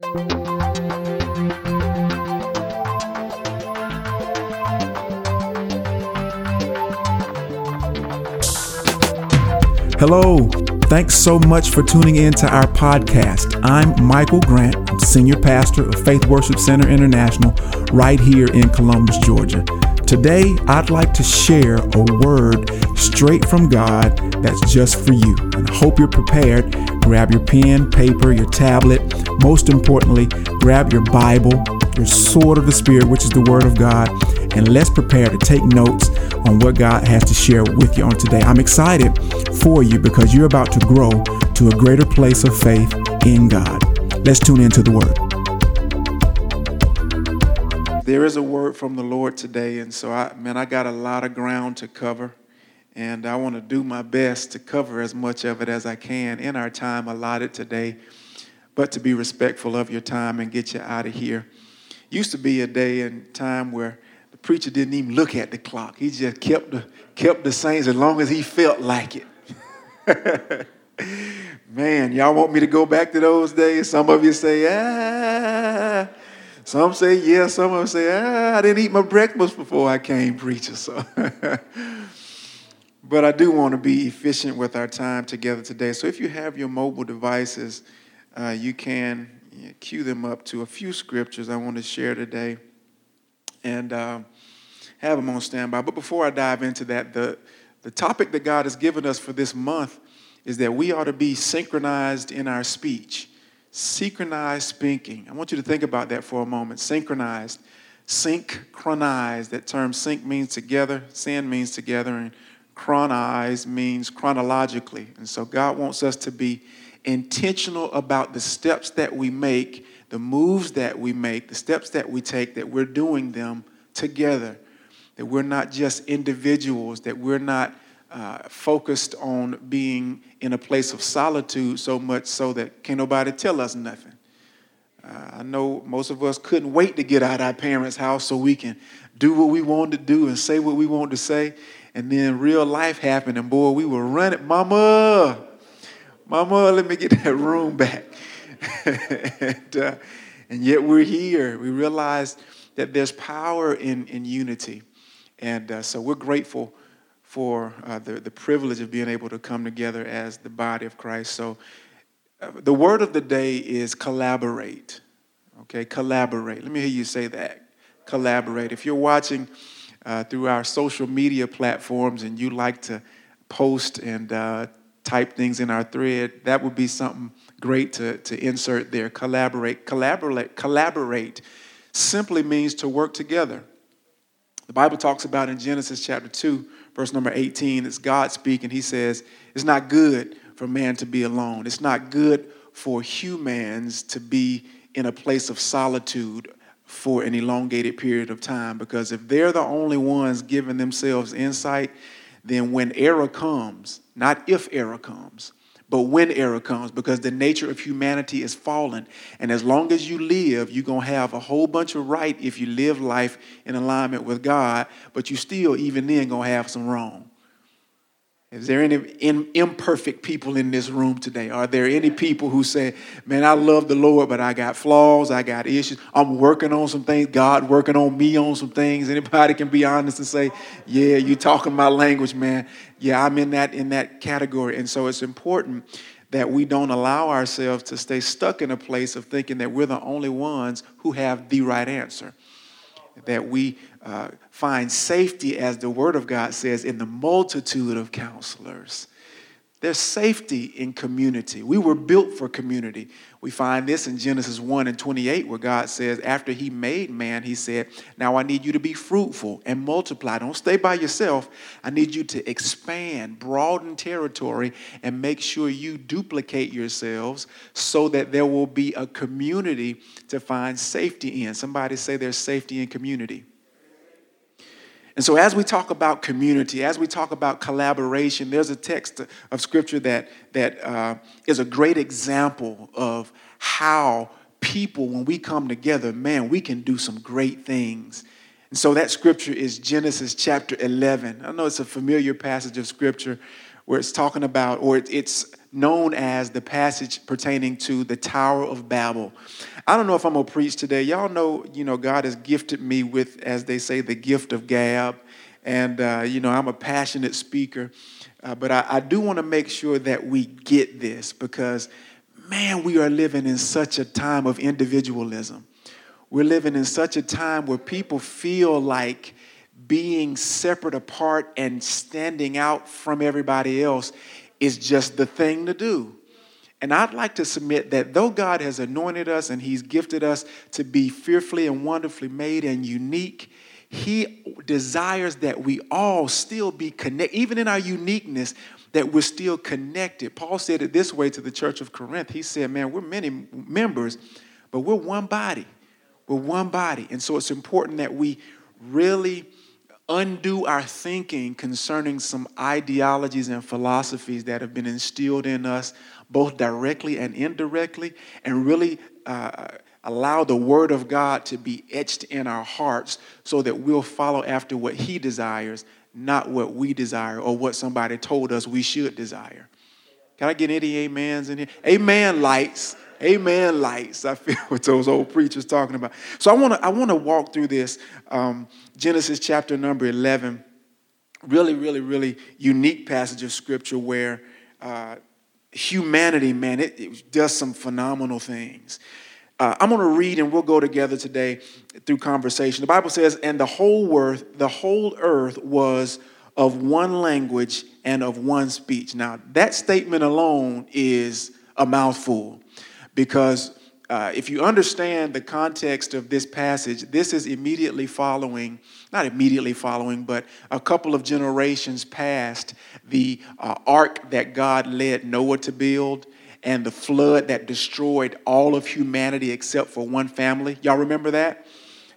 Hello. Thanks so much for tuning in to our podcast. I'm Michael Grant, I'm Senior Pastor of Faith Worship Center International, right here in Columbus, Georgia. Today, I'd like to share a word straight from God that's just for you. And I hope you're prepared. Grab your pen, paper, your tablet. Most importantly, grab your Bible, your sword of the Spirit, which is the Word of God, and let's prepare to take notes on what God has to share with you on today. I'm excited for you because you're about to grow to a greater place of faith in God. Let's tune into the Word. There is a word from the Lord today, and so I, man, I got a lot of ground to cover, and I want to do my best to cover as much of it as I can in our time allotted today, but to be respectful of your time and get you out of here. Used to be a day and time where the preacher didn't even look at the clock; he just kept the kept the saints as long as he felt like it. Man, y'all want me to go back to those days? Some of you say, ah. Some say yes, some of them say, ah, I didn't eat my breakfast before I came preaching. So but I do want to be efficient with our time together today. So if you have your mobile devices, uh, you can cue them up to a few scriptures I want to share today and uh, have them on standby. But before I dive into that, the, the topic that God has given us for this month is that we ought to be synchronized in our speech synchronized speaking. I want you to think about that for a moment. Synchronized, synchronized. That term sync means together, sin means together, and chronize means chronologically. And so God wants us to be intentional about the steps that we make, the moves that we make, the steps that we take, that we're doing them together. That we're not just individuals, that we're not uh, focused on being in a place of solitude so much so that can't nobody tell us nothing. Uh, I know most of us couldn't wait to get out of our parents' house so we can do what we want to do and say what we want to say. And then real life happened, and boy, we were running, Mama, Mama, let me get that room back. and, uh, and yet we're here. We realize that there's power in, in unity. And uh, so we're grateful for uh, the, the privilege of being able to come together as the body of Christ. So, uh, the word of the day is collaborate. Okay, collaborate. Let me hear you say that. Collaborate. If you're watching uh, through our social media platforms and you like to post and uh, type things in our thread, that would be something great to, to insert there. Collaborate. Collaborate. Collaborate simply means to work together. The Bible talks about in Genesis chapter 2 verse number 18, it's God speaking. He says, It's not good for man to be alone. It's not good for humans to be in a place of solitude for an elongated period of time because if they're the only ones giving themselves insight, then when error comes, not if error comes, but when error comes, because the nature of humanity is fallen. And as long as you live, you're going to have a whole bunch of right if you live life in alignment with God, but you still, even then, going to have some wrong. Is there any imperfect people in this room today? Are there any people who say, Man, I love the Lord, but I got flaws, I got issues. I'm working on some things, God working on me on some things. Anybody can be honest and say, Yeah, you talking my language, man. Yeah, I'm in that in that category. And so it's important that we don't allow ourselves to stay stuck in a place of thinking that we're the only ones who have the right answer. That we uh, find safety, as the Word of God says, in the multitude of counselors. There's safety in community. We were built for community. We find this in Genesis 1 and 28, where God says, after He made man, He said, Now I need you to be fruitful and multiply. Don't stay by yourself. I need you to expand, broaden territory, and make sure you duplicate yourselves so that there will be a community to find safety in. Somebody say there's safety in community. And so, as we talk about community, as we talk about collaboration, there's a text of scripture that, that uh, is a great example of how people, when we come together, man, we can do some great things. And so, that scripture is Genesis chapter 11. I know it's a familiar passage of scripture where it's talking about, or it's known as the passage pertaining to the Tower of Babel. I don't know if I'm gonna preach today. Y'all know, you know, God has gifted me with, as they say, the gift of gab, and uh, you know, I'm a passionate speaker. Uh, but I, I do want to make sure that we get this because, man, we are living in such a time of individualism. We're living in such a time where people feel like being separate apart and standing out from everybody else is just the thing to do. And I'd like to submit that though God has anointed us and He's gifted us to be fearfully and wonderfully made and unique, He desires that we all still be connected, even in our uniqueness, that we're still connected. Paul said it this way to the church of Corinth. He said, Man, we're many members, but we're one body. We're one body. And so it's important that we really undo our thinking concerning some ideologies and philosophies that have been instilled in us, both directly and indirectly, and really uh, allow the Word of God to be etched in our hearts so that we'll follow after what He desires, not what we desire or what somebody told us we should desire. Can I get any amens in here? Amen, lights. Amen lights. I feel what those old preachers talking about. So I want to I want to walk through this um, Genesis chapter number eleven. Really, really, really unique passage of scripture where uh, humanity, man, it, it, does some phenomenal things. Uh, I'm going to read, and we'll go together today through conversation. The Bible says, "And the whole earth, the whole earth was." Of one language and of one speech. Now, that statement alone is a mouthful because uh, if you understand the context of this passage, this is immediately following, not immediately following, but a couple of generations past the uh, ark that God led Noah to build and the flood that destroyed all of humanity except for one family. Y'all remember that?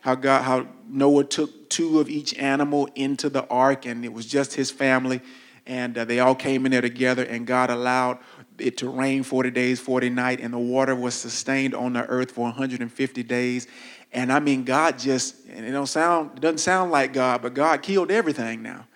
How God, how Noah took two of each animal into the ark and it was just his family and uh, they all came in there together and God allowed it to rain 40 days, 40 nights, and the water was sustained on the earth for 150 days. And I mean, God just, and it don't sound, it doesn't sound like God, but God killed everything now.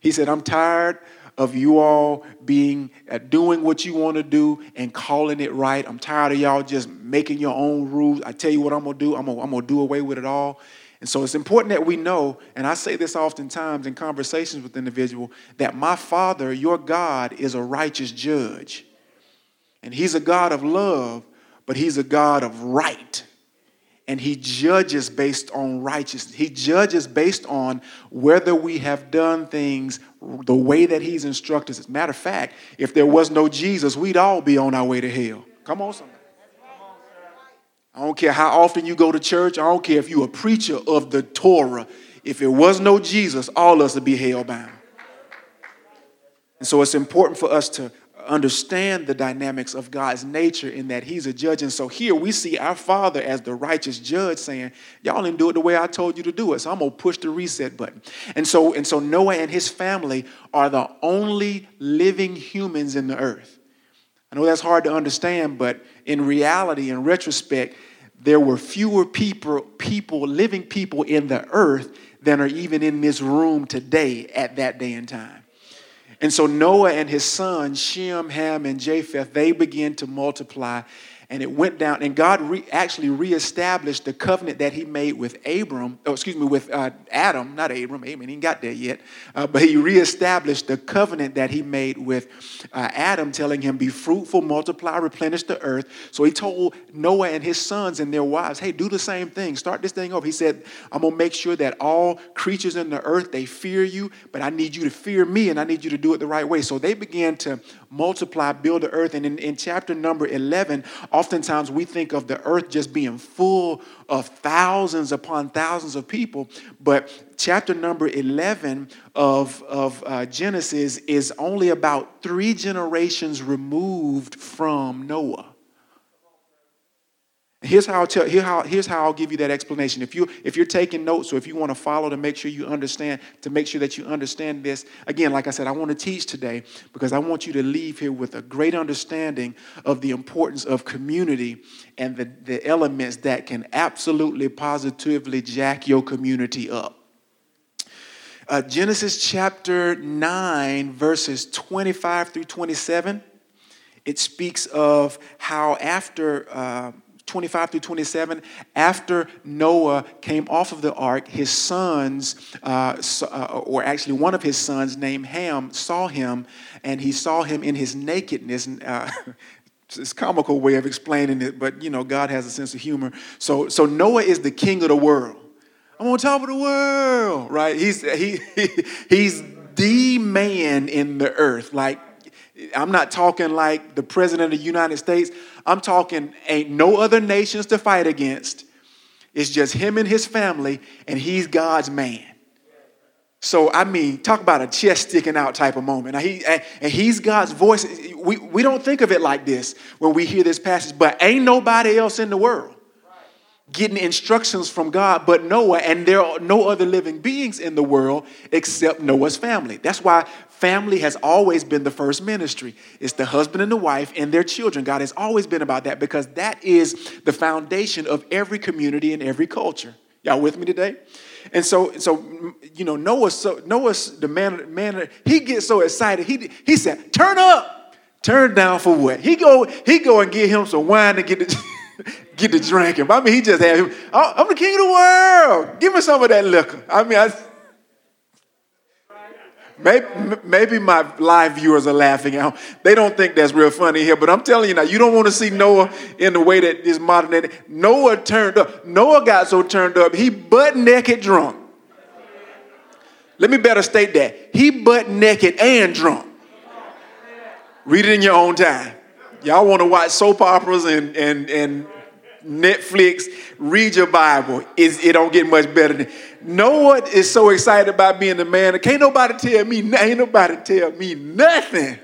He said, I'm tired of you all being uh, doing what you want to do and calling it right. I'm tired of y'all just making your own rules. I tell you what I'm gonna do. I'm gonna, I'm gonna do away with it all. And so it's important that we know, and I say this oftentimes in conversations with individuals, that my Father, your God, is a righteous judge. And He's a God of love, but He's a God of right. And He judges based on righteousness. He judges based on whether we have done things the way that He's instructed us. Matter of fact, if there was no Jesus, we'd all be on our way to hell. Come on, somebody. I don't care how often you go to church. I don't care if you're a preacher of the Torah. If it was no Jesus, all of us would be hell bound. And so it's important for us to understand the dynamics of God's nature in that He's a judge. And so here we see our Father as the righteous judge saying, Y'all didn't do it the way I told you to do it. So I'm gonna push the reset button. And so, and so Noah and his family are the only living humans in the earth. I know that's hard to understand, but in reality, in retrospect, there were fewer people, people, living people in the earth than are even in this room today at that day and time. And so Noah and his sons, Shem, Ham, and Japheth, they begin to multiply and it went down and god re- actually reestablished the covenant that he made with abram oh, excuse me with uh, adam not abram abram he ain't got there yet uh, but he reestablished the covenant that he made with uh, adam telling him be fruitful multiply replenish the earth. So he told noah and his sons and their wives hey do the same thing. Start this thing over. He said i'm going to make sure that all creatures in the earth they fear you but i need you to fear me and i need you to do it the right way. So they began to multiply build the earth and in, in chapter number 11 Oftentimes we think of the earth just being full of thousands upon thousands of people, but chapter number 11 of, of uh, Genesis is only about three generations removed from Noah. Here's how, I'll tell, here how, here's how I'll give you that explanation. If, you, if you're taking notes or if you want to follow to make sure you understand, to make sure that you understand this, again, like I said, I want to teach today because I want you to leave here with a great understanding of the importance of community and the, the elements that can absolutely, positively jack your community up. Uh, Genesis chapter 9, verses 25 through 27, it speaks of how after uh, 25 through 27, after Noah came off of the ark, his sons, uh, uh, or actually one of his sons named Ham, saw him, and he saw him in his nakedness. Uh, it's a comical way of explaining it, but you know, God has a sense of humor. So, so Noah is the king of the world. I'm on top of the world, right? He's, he, he he's the man in the earth. Like, I'm not talking like the president of the United States. I'm talking ain't no other nations to fight against. It's just him and his family, and he's God's man. So, I mean, talk about a chest sticking out type of moment. Now, he, and he's God's voice. We, we don't think of it like this when we hear this passage, but ain't nobody else in the world getting instructions from God but Noah, and there are no other living beings in the world except Noah's family. That's why family has always been the first ministry. It's the husband and the wife and their children. God has always been about that because that is the foundation of every community and every culture. Y'all with me today? And so, so you know, Noah, so Noah's the man, man, he gets so excited. He, he said, turn up, turn down for what? He go, he go and get him some wine to get the get to drinking. I mean, he just had him. Oh, I'm the king of the world. Give me some of that liquor. I mean, I, maybe, maybe my live viewers are laughing out. They don't think that's real funny here, but I'm telling you now, you don't want to see Noah in the way that is modern. Noah turned up. Noah got so turned up, he butt naked drunk. Let me better state that. He butt naked and drunk. Read it in your own time. Y'all want to watch soap operas and, and, and Netflix, read your Bible. It's, it don't get much better than one is so excited about being the man. Can't nobody tell me, ain't nobody tell me nothing.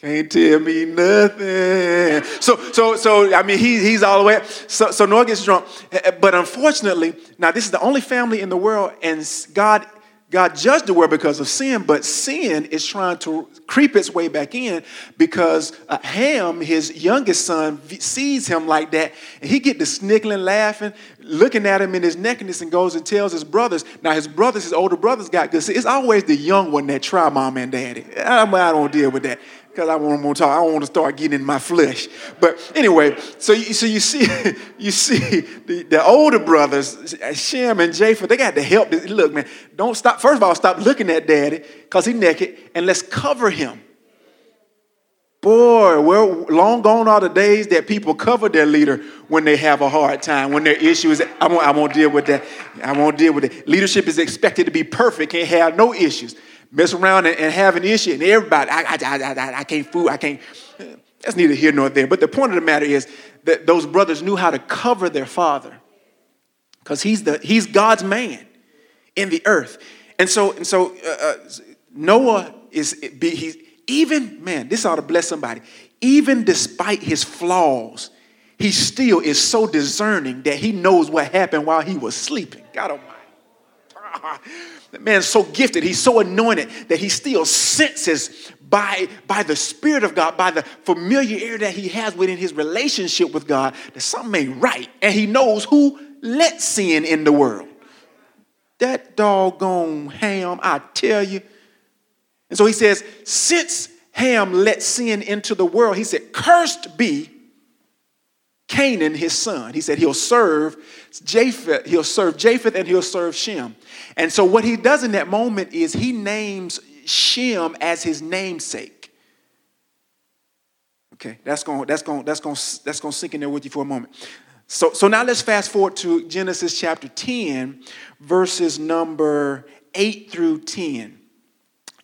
Can't tell me nothing. So, so, so I mean, he, he's all the way up. So, so Noah gets drunk. Eh, eh, but unfortunately, now this is the only family in the world, and God God judged the world because of sin, but sin is trying to creep its way back in because uh, Ham, his youngest son, sees him like that, and he get to snickling, laughing, looking at him in his nakedness, and goes and tells his brothers. Now his brothers, his older brothers, got good. See, it's always the young one that try mom and daddy. I, I don't deal with that because I want to talk. I want to start getting in my flesh. But anyway, so you, so you see, you see the, the older brothers, Shem and Japheth, they got to help. Look, man, don't stop. First of all, stop looking at daddy because he's naked, and let's cover him. Boy, well, long gone are the days that people cover their leader when they have a hard time, when their issue is. I won't, I won't deal with that. I won't deal with it. Leadership is expected to be perfect, can't have no issues mess around and, and have an issue, and everybody, I, I, I, I can't fool, I can't. That's neither here nor there. But the point of the matter is that those brothers knew how to cover their father because he's, the, he's God's man in the earth. And so, and so uh, uh, Noah is, he's, even, man, this ought to bless somebody. Even despite his flaws, he still is so discerning that he knows what happened while he was sleeping. God Almighty. The man's so gifted, he's so anointed that he still senses by, by the Spirit of God, by the familiarity that he has within his relationship with God, that something ain't right. And he knows who let sin in the world. That doggone Ham, I tell you. And so he says, since Ham let sin into the world, he said, cursed be Canaan, his son. He said he'll serve Japheth, he'll serve Japheth and he'll serve Shem. And so what he does in that moment is he names Shem as his namesake. Okay, that's gonna that's going that's going that's going to sink in there with you for a moment. So so now let's fast forward to Genesis chapter 10 verses number 8 through 10.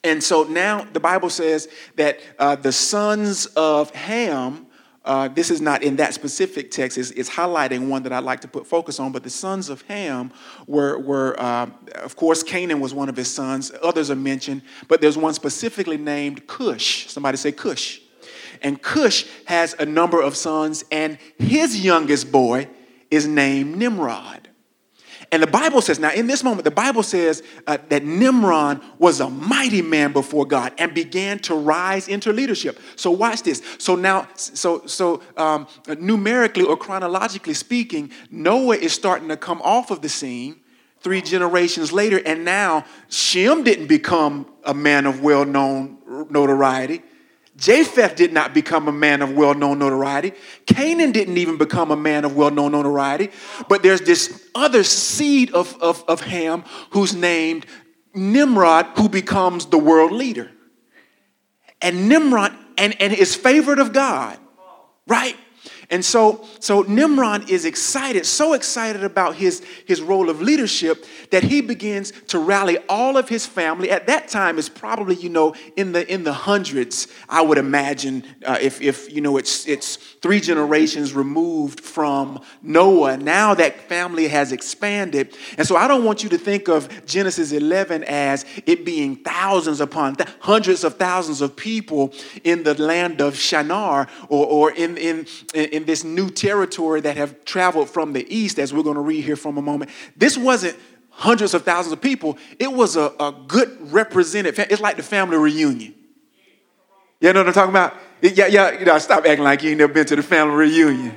And so now the Bible says that uh, the sons of Ham uh, this is not in that specific text, it's, it's, highlighting one that I'd like to put focus on. But the sons of Ham were, were uh, of course, Canaan was one of his sons. Others are mentioned, but there's one specifically named Cush. Somebody say Cush. And Cush has a number of sons, and his youngest boy is named Nimrod. And the Bible says, now in this moment, the Bible says uh, that Nimrod was a mighty man before God and began to rise into leadership. So watch this. So now, so so um, numerically or chronologically speaking, Noah is starting to come off of the scene. three generations later, and now Shem didn't become a man of well known notoriety. Japheth did not become a man of well known notoriety. Canaan didn't even become a man of well known notoriety. But there's this other seed of, of, of Ham who's named Nimrod, who becomes the world leader. And Nimrod and, and is favored of God, right? And so, so Nimrod is excited, so excited about his, his role of leadership that he begins to rally all of his family. At that time, it's probably, you know, in the in the hundreds, I would imagine, uh, if, if you know it's it's three generations removed from Noah. Now that family has expanded. And so I don't want you to think of Genesis 11 as it being thousands upon th- hundreds of thousands of people in the land of Shinar or, or in, in, in in this new territory that have traveled from the east, as we're going to read here from a moment. This wasn't hundreds of thousands of people, it was a, a good representative. It's like the family reunion. You know what I'm talking about? Yeah, yeah, you know, stop acting like you ain't never been to the family reunion.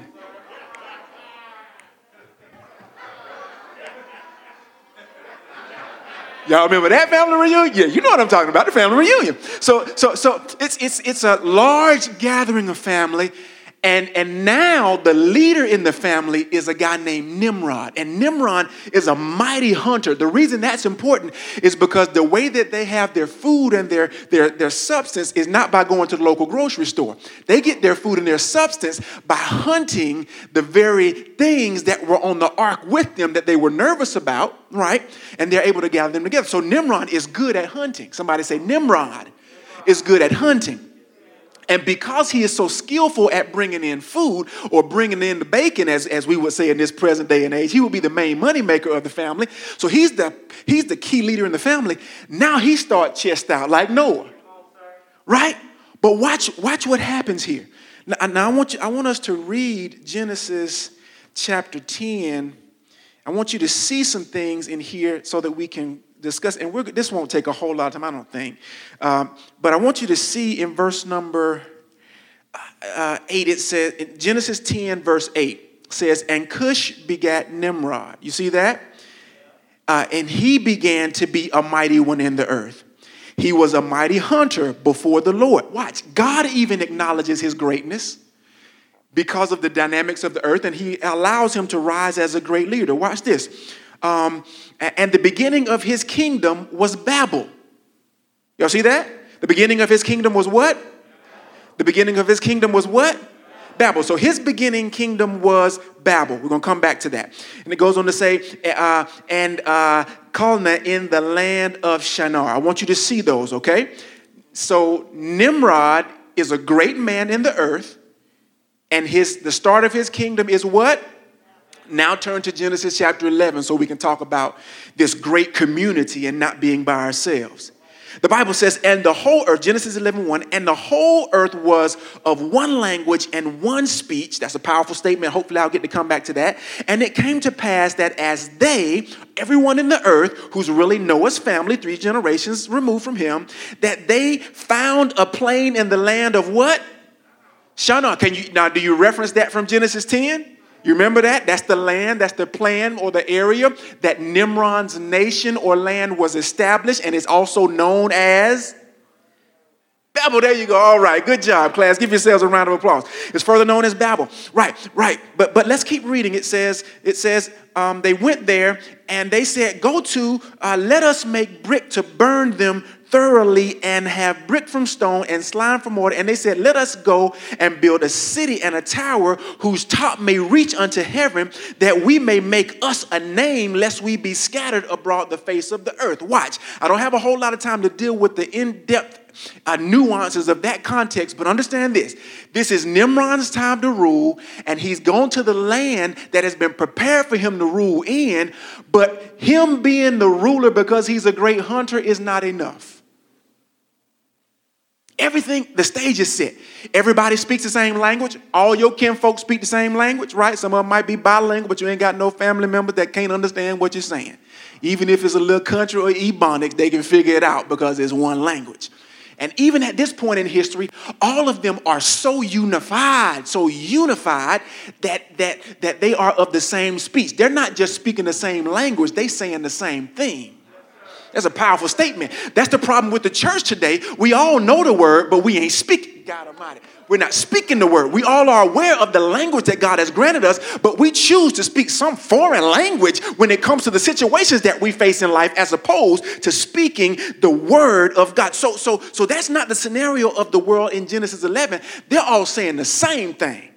Y'all remember that family reunion? Yeah, you know what I'm talking about, the family reunion. So, so, so it's it's it's a large gathering of family, and, and now the leader in the family is a guy named Nimrod. And Nimrod is a mighty hunter. The reason that's important is because the way that they have their food and their, their, their substance is not by going to the local grocery store. They get their food and their substance by hunting the very things that were on the ark with them that they were nervous about, right? And they're able to gather them together. So Nimrod is good at hunting. Somebody say, Nimrod is good at hunting. And because he is so skillful at bringing in food or bringing in the bacon, as, as we would say in this present day and age, he will be the main moneymaker of the family. So he's the, he's the key leader in the family. Now he start chest out like Noah. Right? But watch, watch what happens here. Now, now I, want you, I want us to read Genesis chapter 10. I want you to see some things in here so that we can discuss, and this won't take a whole lot of time, I don't think. Um, but I want you to see in verse number uh, 8, it says, in Genesis 10, verse 8 says, And Cush begat Nimrod. You see that? Uh, and he began to be a mighty one in the earth. He was a mighty hunter before the Lord. Watch, God even acknowledges his greatness because of the dynamics of the earth, and he allows him to rise as a great leader. Watch this. Um, and the beginning of his kingdom was Babel. Y'all see that? The beginning of his kingdom was what? The beginning of his kingdom was what? Babel. So his beginning kingdom was Babel. We're going to come back to that. And it goes on to say, uh, and uh, Calneh in the land of Shinar. I want you to see those, okay? So Nimrod is a great man in the earth, and his the start of his kingdom is what? Now turn to Genesis chapter 11 so we can talk about this great community and not being by ourselves. The Bible says, and the whole earth, Genesis 11, 1, and the whole earth was of one language and one speech. That's a powerful statement. Hopefully, I'll get to come back to that. And it came to pass that as they, everyone in the earth, who's really Noah's family, three generations removed from him, that they found a plain in the land of what? Shinar. Can you now do you reference that from Genesis 10? You remember that? That's the land, that's the plan or the area that Nimrod's nation or land was established, and it's also known as Babel. There you go. All right, good job, class. Give yourselves a round of applause. It's further known as Babel. Right, right. But but let's keep reading. It says it says um, they went there and they said, "Go to, uh, let us make brick to burn them thoroughly and have brick from stone and slime from mortar. And they said, Let us go and build a city and a tower whose top may reach unto heaven, that we may make us a name, lest we be scattered abroad the face of the earth. Watch, I don't have a whole lot of time to deal with the in depth uh, nuances of that context, but understand this. This is Nimrod's time to rule, and he's gone to the land that has been prepared for him to rule in, but him being the ruler because he's a great hunter is not enough. Everything, the stage is set. Everybody speaks the same language. All your kinfolk speak the same language, right? Some of them might be bilingual, but you ain't got no family members that can't understand what you're saying. Even if it's a little country or ebonics, they can figure it out because it's one language. And even at this point in history, all of them are so unified, so unified that, that, that they are of the same speech. They're not just speaking the same language, they saying the same thing. That's a powerful statement. That's the problem with the church today. We all know the word, but we ain't speaking. God Almighty. We're not speaking the word. We all are aware of the language that God has granted us, but we choose to speak some foreign language when it comes to the situations that we face in life as opposed to speaking the word of God. So so so that's not the scenario of the world in Genesis 11. They're all saying the same thing.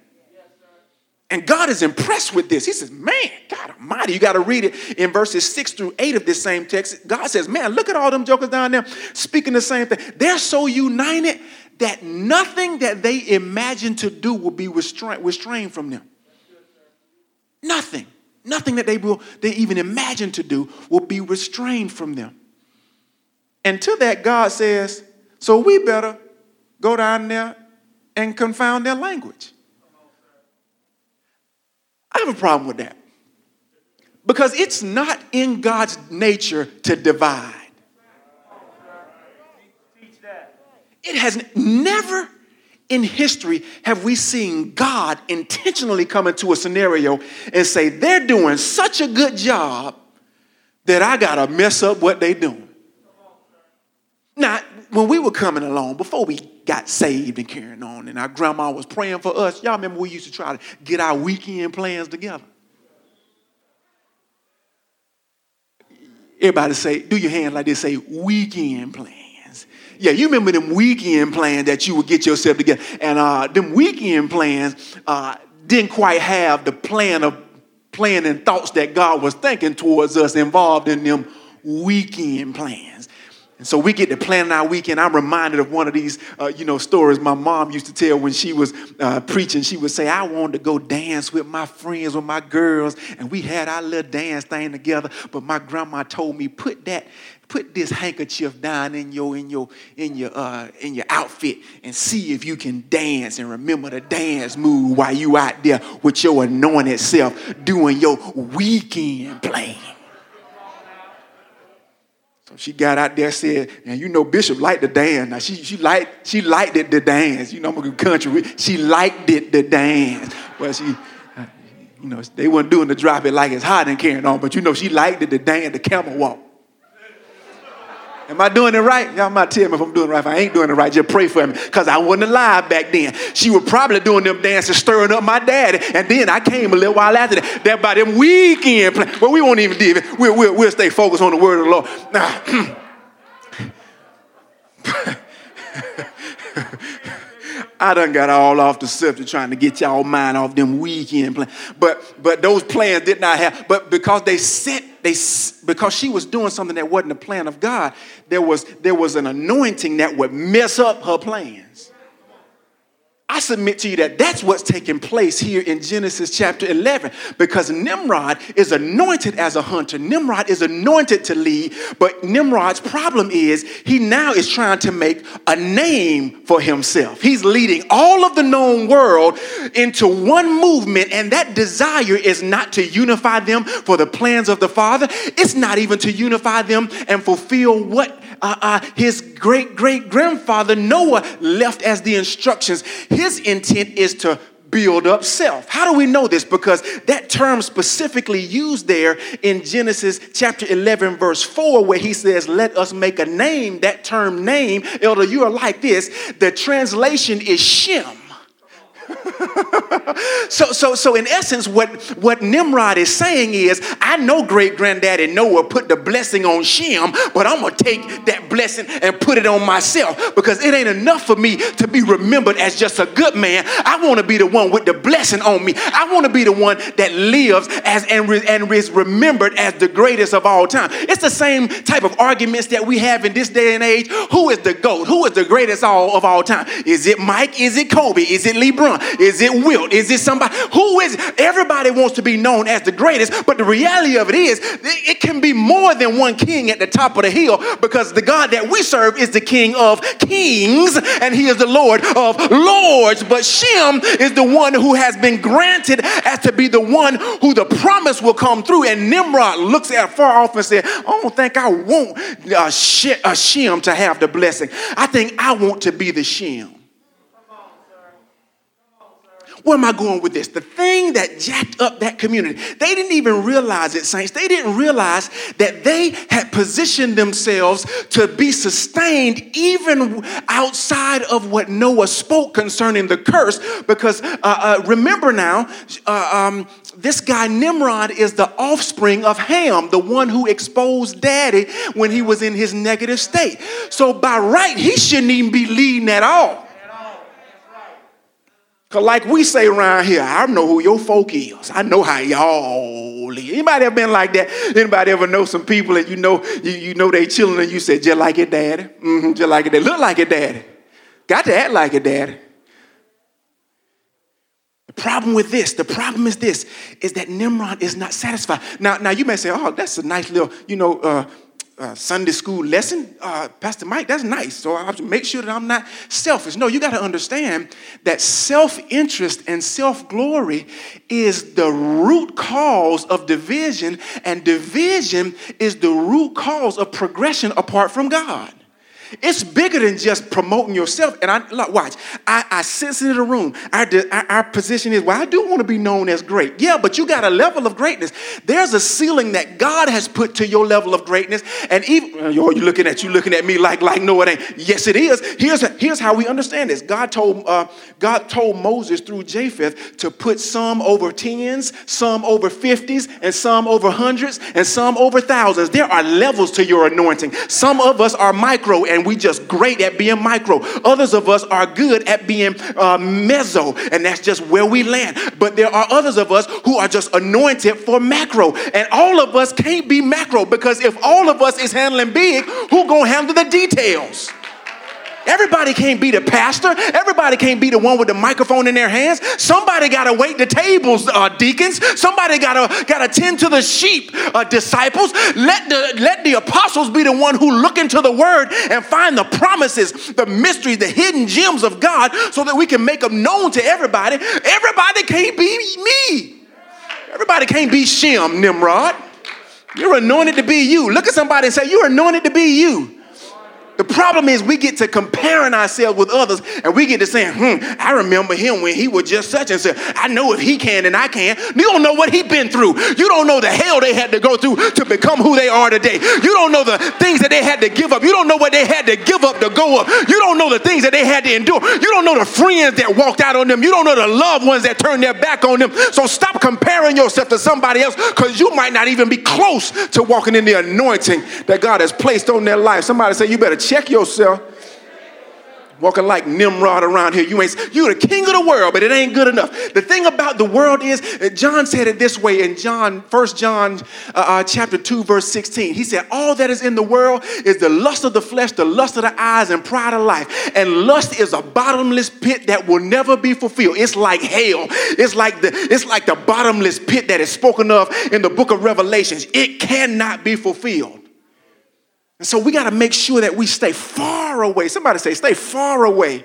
And God is impressed with this. He says, Man, God Almighty, you got to read it in verses six through eight of this same text. God says, Man, look at all them jokers down there speaking the same thing. They're so united that nothing that they imagine to do will be restrained, from them. Nothing. Nothing that they will they even imagine to do will be restrained from them. And to that, God says, so we better go down there and confound their language. I have a problem with that. Because it's not in God's nature to divide. It has never in history have we seen God intentionally come into a scenario and say, they're doing such a good job that I got to mess up what they're doing. Now, when we were coming along, before we got saved and carrying on, and our grandma was praying for us, y'all remember we used to try to get our weekend plans together? Everybody say, do your hand like this, say weekend plans. Yeah, you remember them weekend plans that you would get yourself together. And uh, them weekend plans uh, didn't quite have the plan of plan and thoughts that God was thinking towards us involved in them weekend plans. And so we get to planning our weekend. I'm reminded of one of these, uh, you know, stories my mom used to tell when she was uh, preaching. She would say, "I wanted to go dance with my friends, with my girls, and we had our little dance thing together." But my grandma told me, "Put that, put this handkerchief down in your in your in your uh, in your outfit and see if you can dance and remember the dance move while you out there with your anointed self doing your weekend playing." She got out there and said, and you know Bishop liked the dance. Now she she liked she liked it the dance. You know I'm a good country. She liked it the dance. Well she you know they weren't doing the drop it like it's hot and carrying on, but you know she liked it the dance, the camel walk. Am I doing it right? Y'all might tell me if I'm doing it right. If I ain't doing it right, just pray for me. Because I wasn't alive back then. She was probably doing them dances, stirring up my daddy. And then I came a little while after that. That by them weekend plans. But we won't even do it. We'll, we'll, we'll stay focused on the word of the Lord. Now, I done got all off the subject trying to get y'all mind off them weekend plans. But but those plans did not have, but because they sent they because she was doing something that wasn't the plan of God, there was there was an anointing that would mess up her plans. I submit to you that that's what's taking place here in Genesis chapter 11 because Nimrod is anointed as a hunter. Nimrod is anointed to lead, but Nimrod's problem is he now is trying to make a name for himself. He's leading all of the known world into one movement, and that desire is not to unify them for the plans of the Father. It's not even to unify them and fulfill what uh, uh, his great great grandfather Noah left as the instructions. His intent is to build up self. How do we know this? Because that term specifically used there in Genesis chapter 11, verse 4, where he says, Let us make a name. That term name, Elder, you are like this. The translation is Shem. so, so, so in essence, what, what Nimrod is saying is, I know great granddaddy Noah put the blessing on Shem, but I'm gonna take that blessing and put it on myself because it ain't enough for me to be remembered as just a good man. I want to be the one with the blessing on me. I want to be the one that lives as and, re, and is remembered as the greatest of all time. It's the same type of arguments that we have in this day and age. Who is the GOAT? Who is the greatest all of all time? Is it Mike? Is it Kobe? Is it LeBron? Is it Wilt? Is it somebody? Who is it? Everybody wants to be known as the greatest, but the reality of it is, it can be more than one king at the top of the hill because the God that we serve is the King of kings and he is the Lord of lords. But Shem is the one who has been granted as to be the one who the promise will come through. And Nimrod looks at far off and said, I don't think I want uh, a uh, Shem to have the blessing. I think I want to be the Shem. Where am I going with this? The thing that jacked up that community, they didn't even realize it, saints. They didn't realize that they had positioned themselves to be sustained even outside of what Noah spoke concerning the curse. Because uh, uh, remember now, uh, um, this guy Nimrod is the offspring of Ham, the one who exposed daddy when he was in his negative state. So by right, he shouldn't even be leading at all. Cause like we say around here, I know who your folk is. I know how y'all live. Anybody ever been like that? Anybody ever know some people that you know you, you know they chilling and you said just like it, daddy? Mm-hmm, just like it, they look like it, daddy. Got to act like it, daddy. The problem with this, the problem is this, is that Nimrod is not satisfied. Now, now you may say, oh, that's a nice little, you know, uh, uh, Sunday school lesson, uh, Pastor Mike, that's nice. So I have to make sure that I'm not selfish. No, you got to understand that self interest and self glory is the root cause of division, and division is the root cause of progression apart from God. It's bigger than just promoting yourself. And I look, watch. I, I sense the room. Our, our, our position is, well, I do want to be known as great. Yeah, but you got a level of greatness. There's a ceiling that God has put to your level of greatness. And even you you looking at you looking at me like like no, it ain't. Yes, it is. Here's here's how we understand this. God told uh, God told Moses through Japheth to put some over tens, some over fifties, and some over hundreds, and some over thousands. There are levels to your anointing. Some of us are micro and we just great at being micro. Others of us are good at being uh, meso, and that's just where we land. But there are others of us who are just anointed for macro, and all of us can't be macro because if all of us is handling big, who gonna handle the details? Everybody can't be the pastor. Everybody can't be the one with the microphone in their hands. Somebody got to wait the tables, uh, deacons. Somebody got to got to tend to the sheep, uh, disciples. Let the let the apostles be the one who look into the word and find the promises, the mysteries, the hidden gems of God, so that we can make them known to everybody. Everybody can't be me. Everybody can't be Shem, Nimrod. You're anointed to be you. Look at somebody and say, You're anointed to be you. The problem is we get to comparing ourselves with others and we get to saying, hmm, I remember him when he was just such and such. I know if he can and I can. You don't know what he's been through. You don't know the hell they had to go through to become who they are today. You don't know the things that they had to give up. You don't know what they had to give up to go up. You don't know the things that they had to endure. You don't know the friends that walked out on them. You don't know the loved ones that turned their back on them. So stop comparing yourself to somebody else because you might not even be close to walking in the anointing that God has placed on their life. Somebody say, you better check yourself walking like Nimrod around here. You ain't you're the king of the world, but it ain't good enough. The thing about the world is, uh, John said it this way in John, First John uh, uh, chapter 2, verse 16. He said, All that is in the world is the lust of the flesh, the lust of the eyes, and pride of life. And lust is a bottomless pit that will never be fulfilled. It's like hell. It's like the it's like the bottomless pit that is spoken of in the book of Revelations. It cannot be fulfilled. And so we got to make sure that we stay far away. Somebody say, stay far away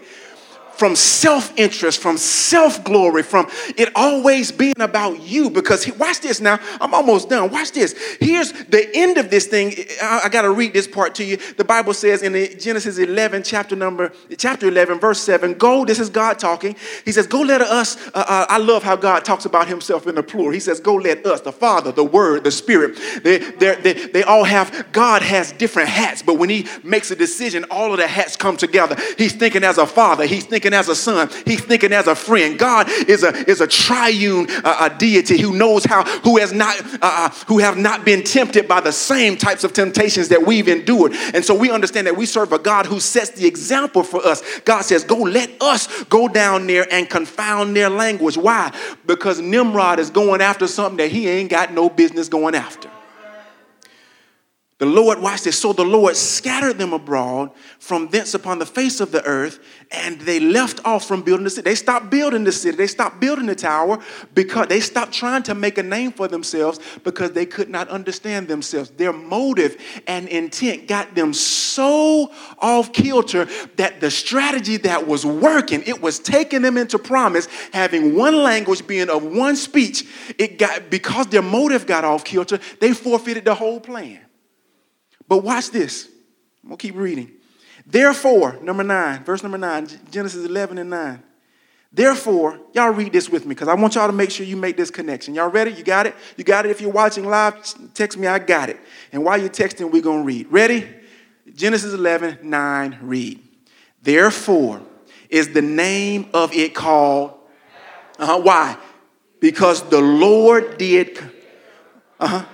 from self interest, from self glory, from it always being about you. Because watch this now, I'm almost done. Watch this. Here's the end of this thing. I, I got to read this part to you. The Bible says in Genesis 11, chapter number, chapter 11, verse 7, go, this is God talking. He says, go let us, uh, uh, I love how God talks about himself in the plural. He says, go let us, the Father, the Word, the Spirit, they, they, they all have, God has different hats, but when he makes a decision, all of the hats come together. He's thinking as a father, he's thinking thinking as a son. He's thinking as a friend. God is a, is a triune uh, a deity who knows how, who has not, uh, uh, who have not been tempted by the same types of temptations that we've endured. And so we understand that we serve a God who sets the example for us. God says, go let us go down there and confound their language. Why? Because Nimrod is going after something that he ain't got no business going after. The Lord, watch this. So the Lord scattered them abroad from thence upon the face of the earth, and they left off from building the city. They stopped building the city. They stopped building the tower because they stopped trying to make a name for themselves because they could not understand themselves. Their motive and intent got them so off kilter that the strategy that was working, it was taking them into promise, having one language, being of one speech. It got because their motive got off kilter, they forfeited the whole plan. But watch this. I'm going to keep reading. Therefore, number nine, verse number nine, Genesis 11 and 9. Therefore, y'all read this with me because I want y'all to make sure you make this connection. Y'all ready? You got it? You got it? If you're watching live, text me, I got it. And while you're texting, we're going to read. Ready? Genesis 11, 9, read. Therefore is the name of it called. Uh-huh. Why? Because the Lord did. Uh-huh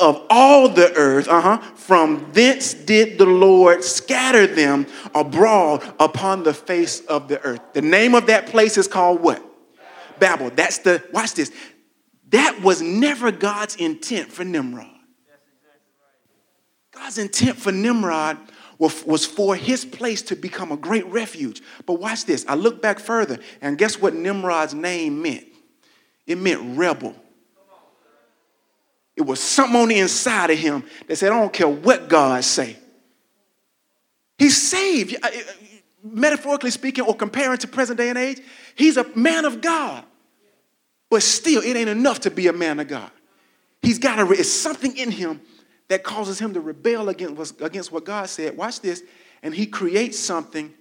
of all the earth, uh-huh, from thence did the Lord scatter them abroad upon the face of the earth. The name of that place is called what? Babel. That's the, watch this. That was never God's intent for Nimrod. God's intent for Nimrod was for his place to become a great refuge. But watch this. I look back further, and guess what Nimrod's name meant? It meant rebel. It was something on the inside of him that said, I don't care what God say. He's saved. Uh, metaphorically speaking, or comparing to present day and age, he's a man of God. But still, it ain't enough to be a man of God. He's got to, it's something in him that causes him to rebel against, against what God said. Watch this. And he creates something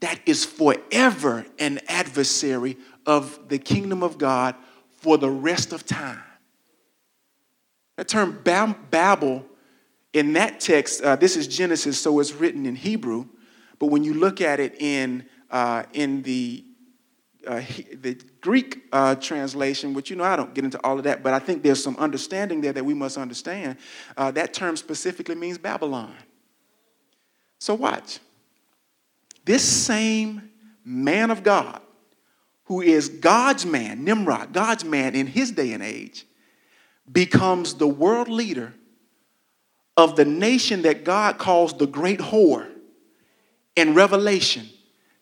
that is forever an adversary of the kingdom of God for the rest of time. That term Babel in that text, uh, this is Genesis, so it's written in Hebrew. But when you look at it in, uh, in the, uh, the Greek uh, translation, which you know I don't get into all of that, but I think there's some understanding there that we must understand. Uh, that term specifically means Babylon. So watch. This same man of God, who is God's man, Nimrod, God's man in his day and age, becomes the world leader of the nation that God calls the great whore in Revelation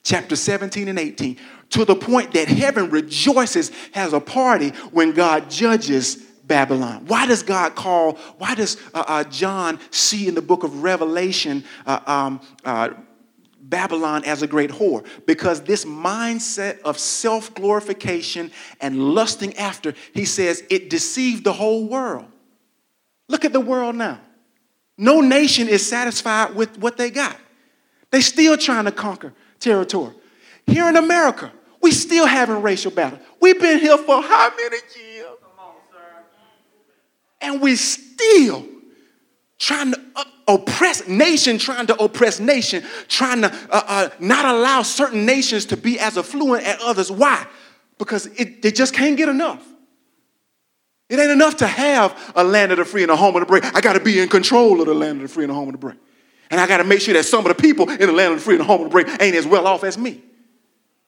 chapter 17 and 18, to the point that heaven rejoices, has a party when God judges Babylon. Why does God call, why does uh, uh, John see in the book of Revelation uh, um, uh, Babylon as a great whore because this mindset of self glorification and lusting after, he says, it deceived the whole world. Look at the world now. No nation is satisfied with what they got. They still trying to conquer territory. Here in America, we still having racial battle. We've been here for how many years? On, and we still trying to oppress nation, trying to oppress nation, trying to uh, uh, not allow certain nations to be as affluent as others. Why? Because it, they just can't get enough. It ain't enough to have a land of the free and a home of the brave. I got to be in control of the land of the free and the home of the brave. And I got to make sure that some of the people in the land of the free and the home of the brave ain't as well off as me.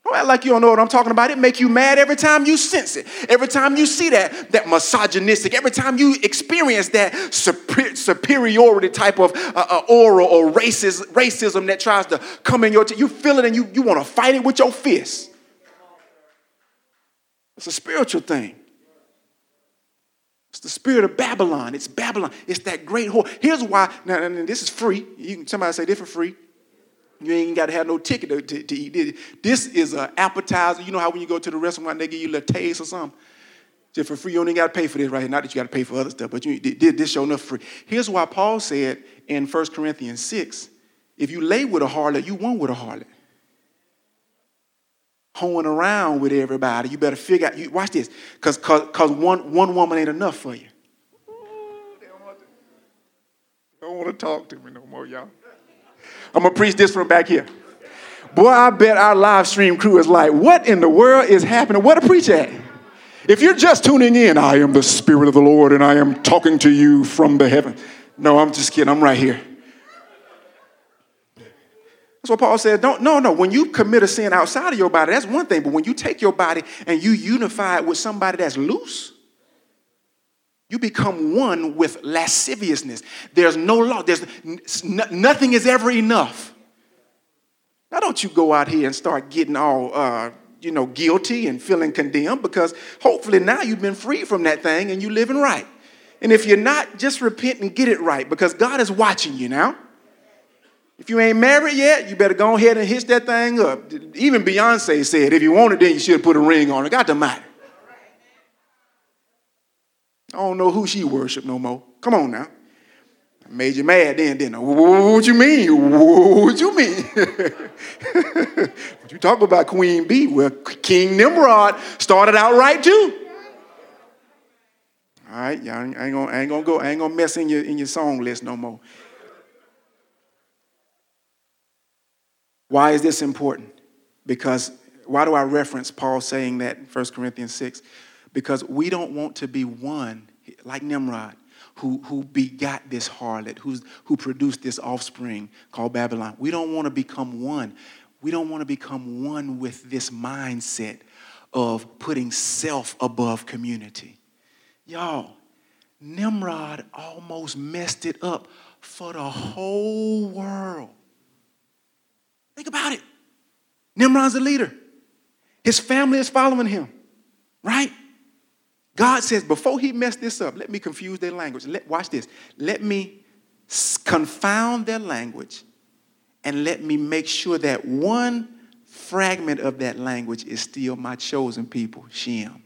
Don't act like you don't know what I'm talking about. It make you mad every time you sense it. Every time you see that, that misogynistic, every time you experience that super, superiority type of uh, uh, oral or racist, racism that tries to come in your, t- you feel it and you, you want to fight it with your fists. It's a spiritual thing. It's the spirit of Babylon. It's Babylon. It's that great whore. Here's why. Now, this is free. You can, somebody say this for free. You ain't got to have no ticket to, to, to, eat. This is an appetizer. You know how when you go to the restaurant, they give you a little taste or something? Just for free, you only got to pay for this right here. Not that you got to pay for other stuff, but you did this show enough free. Here's why Paul said in 1 Corinthians 6 if you lay with a harlot, you won't with a harlot. Hoeing around with everybody, you better figure out. You, watch this, because cause, one, one woman ain't enough for you. Ooh, they don't want to, don't want to talk to me no more, y'all. I'm gonna preach this from back here. Boy, I bet our live stream crew is like, what in the world is happening? What a preach at? If you're just tuning in, I am the Spirit of the Lord and I am talking to you from the heaven. No, I'm just kidding. I'm right here. That's what Paul said. Don't, no, no. When you commit a sin outside of your body, that's one thing. But when you take your body and you unify it with somebody that's loose, You become one with lasciviousness. There's no law. There's nothing is ever enough. Now, don't you go out here and start getting all, uh, you know, guilty and feeling condemned because hopefully now you've been free from that thing and you're living right. And if you're not, just repent and get it right because God is watching you now. If you ain't married yet, you better go ahead and hitch that thing up. Even Beyonce said, if you want it, then you should put a ring on it. Got the matter. I don't know who she worship no more. Come on now. I made you mad then, didn't I? What you mean? What you mean? you talk about Queen Bee? Well, King Nimrod started out right too. All right, y'all ain't gonna, ain't gonna go, I ain't gonna mess in your in your song list no more. Why is this important? Because why do I reference Paul saying that in 1 Corinthians 6? Because we don't want to be one like Nimrod, who, who begot this harlot, who's, who produced this offspring called Babylon. We don't want to become one. We don't want to become one with this mindset of putting self above community. Y'all, Nimrod almost messed it up for the whole world. Think about it. Nimrod's the leader. His family is following him, right? God says, before he messed this up, let me confuse their language. Let, watch this. Let me confound their language and let me make sure that one fragment of that language is still my chosen people, Shem.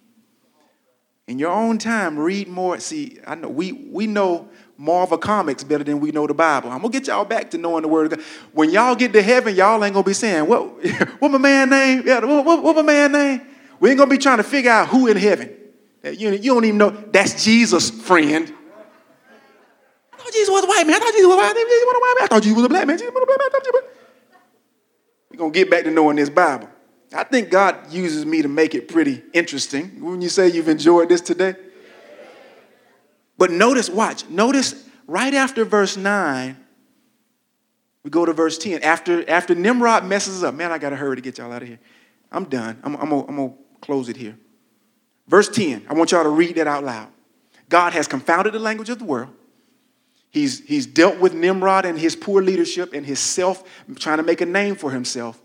In your own time, read more. See, I know we, we know Marvel Comics better than we know the Bible. I'm gonna get y'all back to knowing the Word of God. When y'all get to heaven, y'all ain't gonna be saying, "What? what my man name? Yeah, what, what, what my man name?" We ain't gonna be trying to figure out who in heaven. You, you don't even know that's Jesus' friend. I thought Jesus was a white man. I thought Jesus was a white man. Jesus was a man. I thought Jesus was a black man. Jesus was a black man. We're gonna get back to knowing this Bible. I think God uses me to make it pretty interesting. When you say you've enjoyed this today. But notice, watch, notice right after verse 9, we go to verse 10. After, after Nimrod messes up, man, I got to hurry to get y'all out of here. I'm done. I'm, I'm going to close it here. Verse 10, I want y'all to read that out loud. God has confounded the language of the world. He's, he's dealt with Nimrod and his poor leadership and his self, trying to make a name for himself.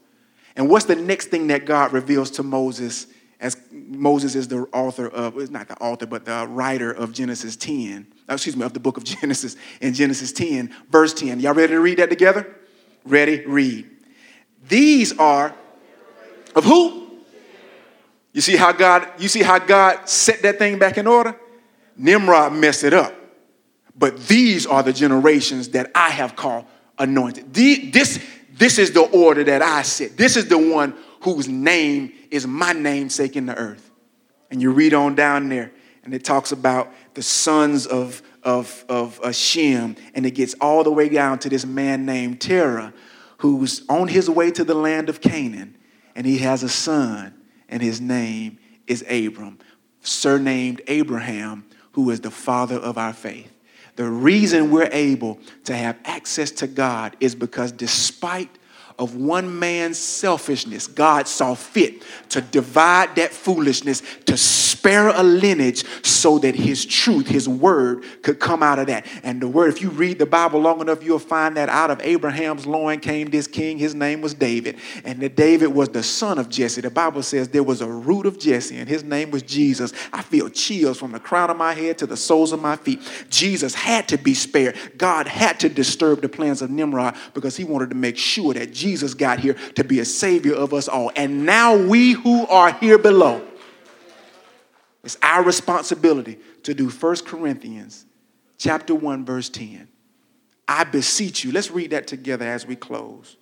And what's the next thing that God reveals to Moses as Moses is the author of, it's not the author, but the writer of Genesis 10, uh, excuse me, of the book of Genesis in Genesis 10, verse 10. Y'all ready to read that together? Ready? Read. These are of who? You see how God, you see how God set that thing back in order? Nimrod messed it up. But these are the generations that I have called anointed. The, this, this is the order that I set. This is the one whose name is my namesake in the earth. And you read on down there, and it talks about the sons of, of, of Shem, and it gets all the way down to this man named Terah, who's on his way to the land of Canaan, and he has a son, and his name is Abram, surnamed Abraham, who is the father of our faith. The reason we're able to have access to God is because despite of one man's selfishness, God saw fit to divide that foolishness, to spare a lineage so that his truth, his word, could come out of that. And the word, if you read the Bible long enough, you'll find that out of Abraham's loin came this king. His name was David. And that David was the son of Jesse. The Bible says there was a root of Jesse, and his name was Jesus. I feel chills from the crown of my head to the soles of my feet. Jesus had to be spared. God had to disturb the plans of Nimrod because he wanted to make sure that Jesus Jesus got here to be a savior of us all. And now we who are here below, it's our responsibility to do 1 Corinthians chapter 1 verse 10. I beseech you. Let's read that together as we close.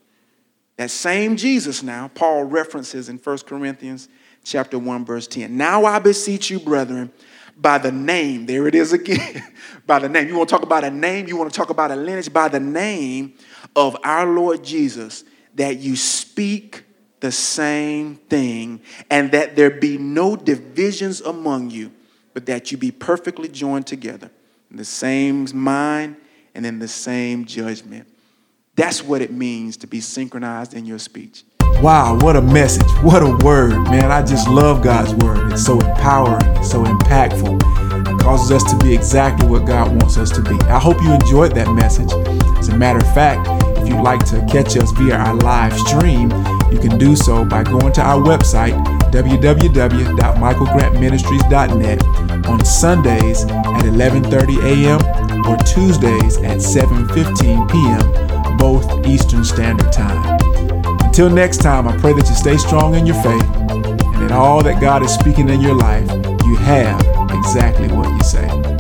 That same Jesus now, Paul references in 1 Corinthians chapter 1 verse 10. Now I beseech you, brethren, by the name, there it is again, by the name. You want to talk about a name? You want to talk about a lineage? By the name of our Lord Jesus, that you speak the same thing, and that there be no divisions among you, but that you be perfectly joined together in the same mind and in the same judgment. That's what it means to be synchronized in your speech. Wow, what a message. What a word, man. I just love God's word. It's so empowering, so impactful It causes us to be exactly what God wants us to be. I hope you enjoyed that message. As a matter of fact, if you'd like to catch us via our live stream, you can do so by going to our website, www.michaelgrantministries.net, on Sundays at 11:30 a.m. or Tuesdays at 7:15 p.m., both Eastern Standard Time. Until next time, I pray that you stay strong in your faith and that all that God is speaking in your life, you have exactly what you say.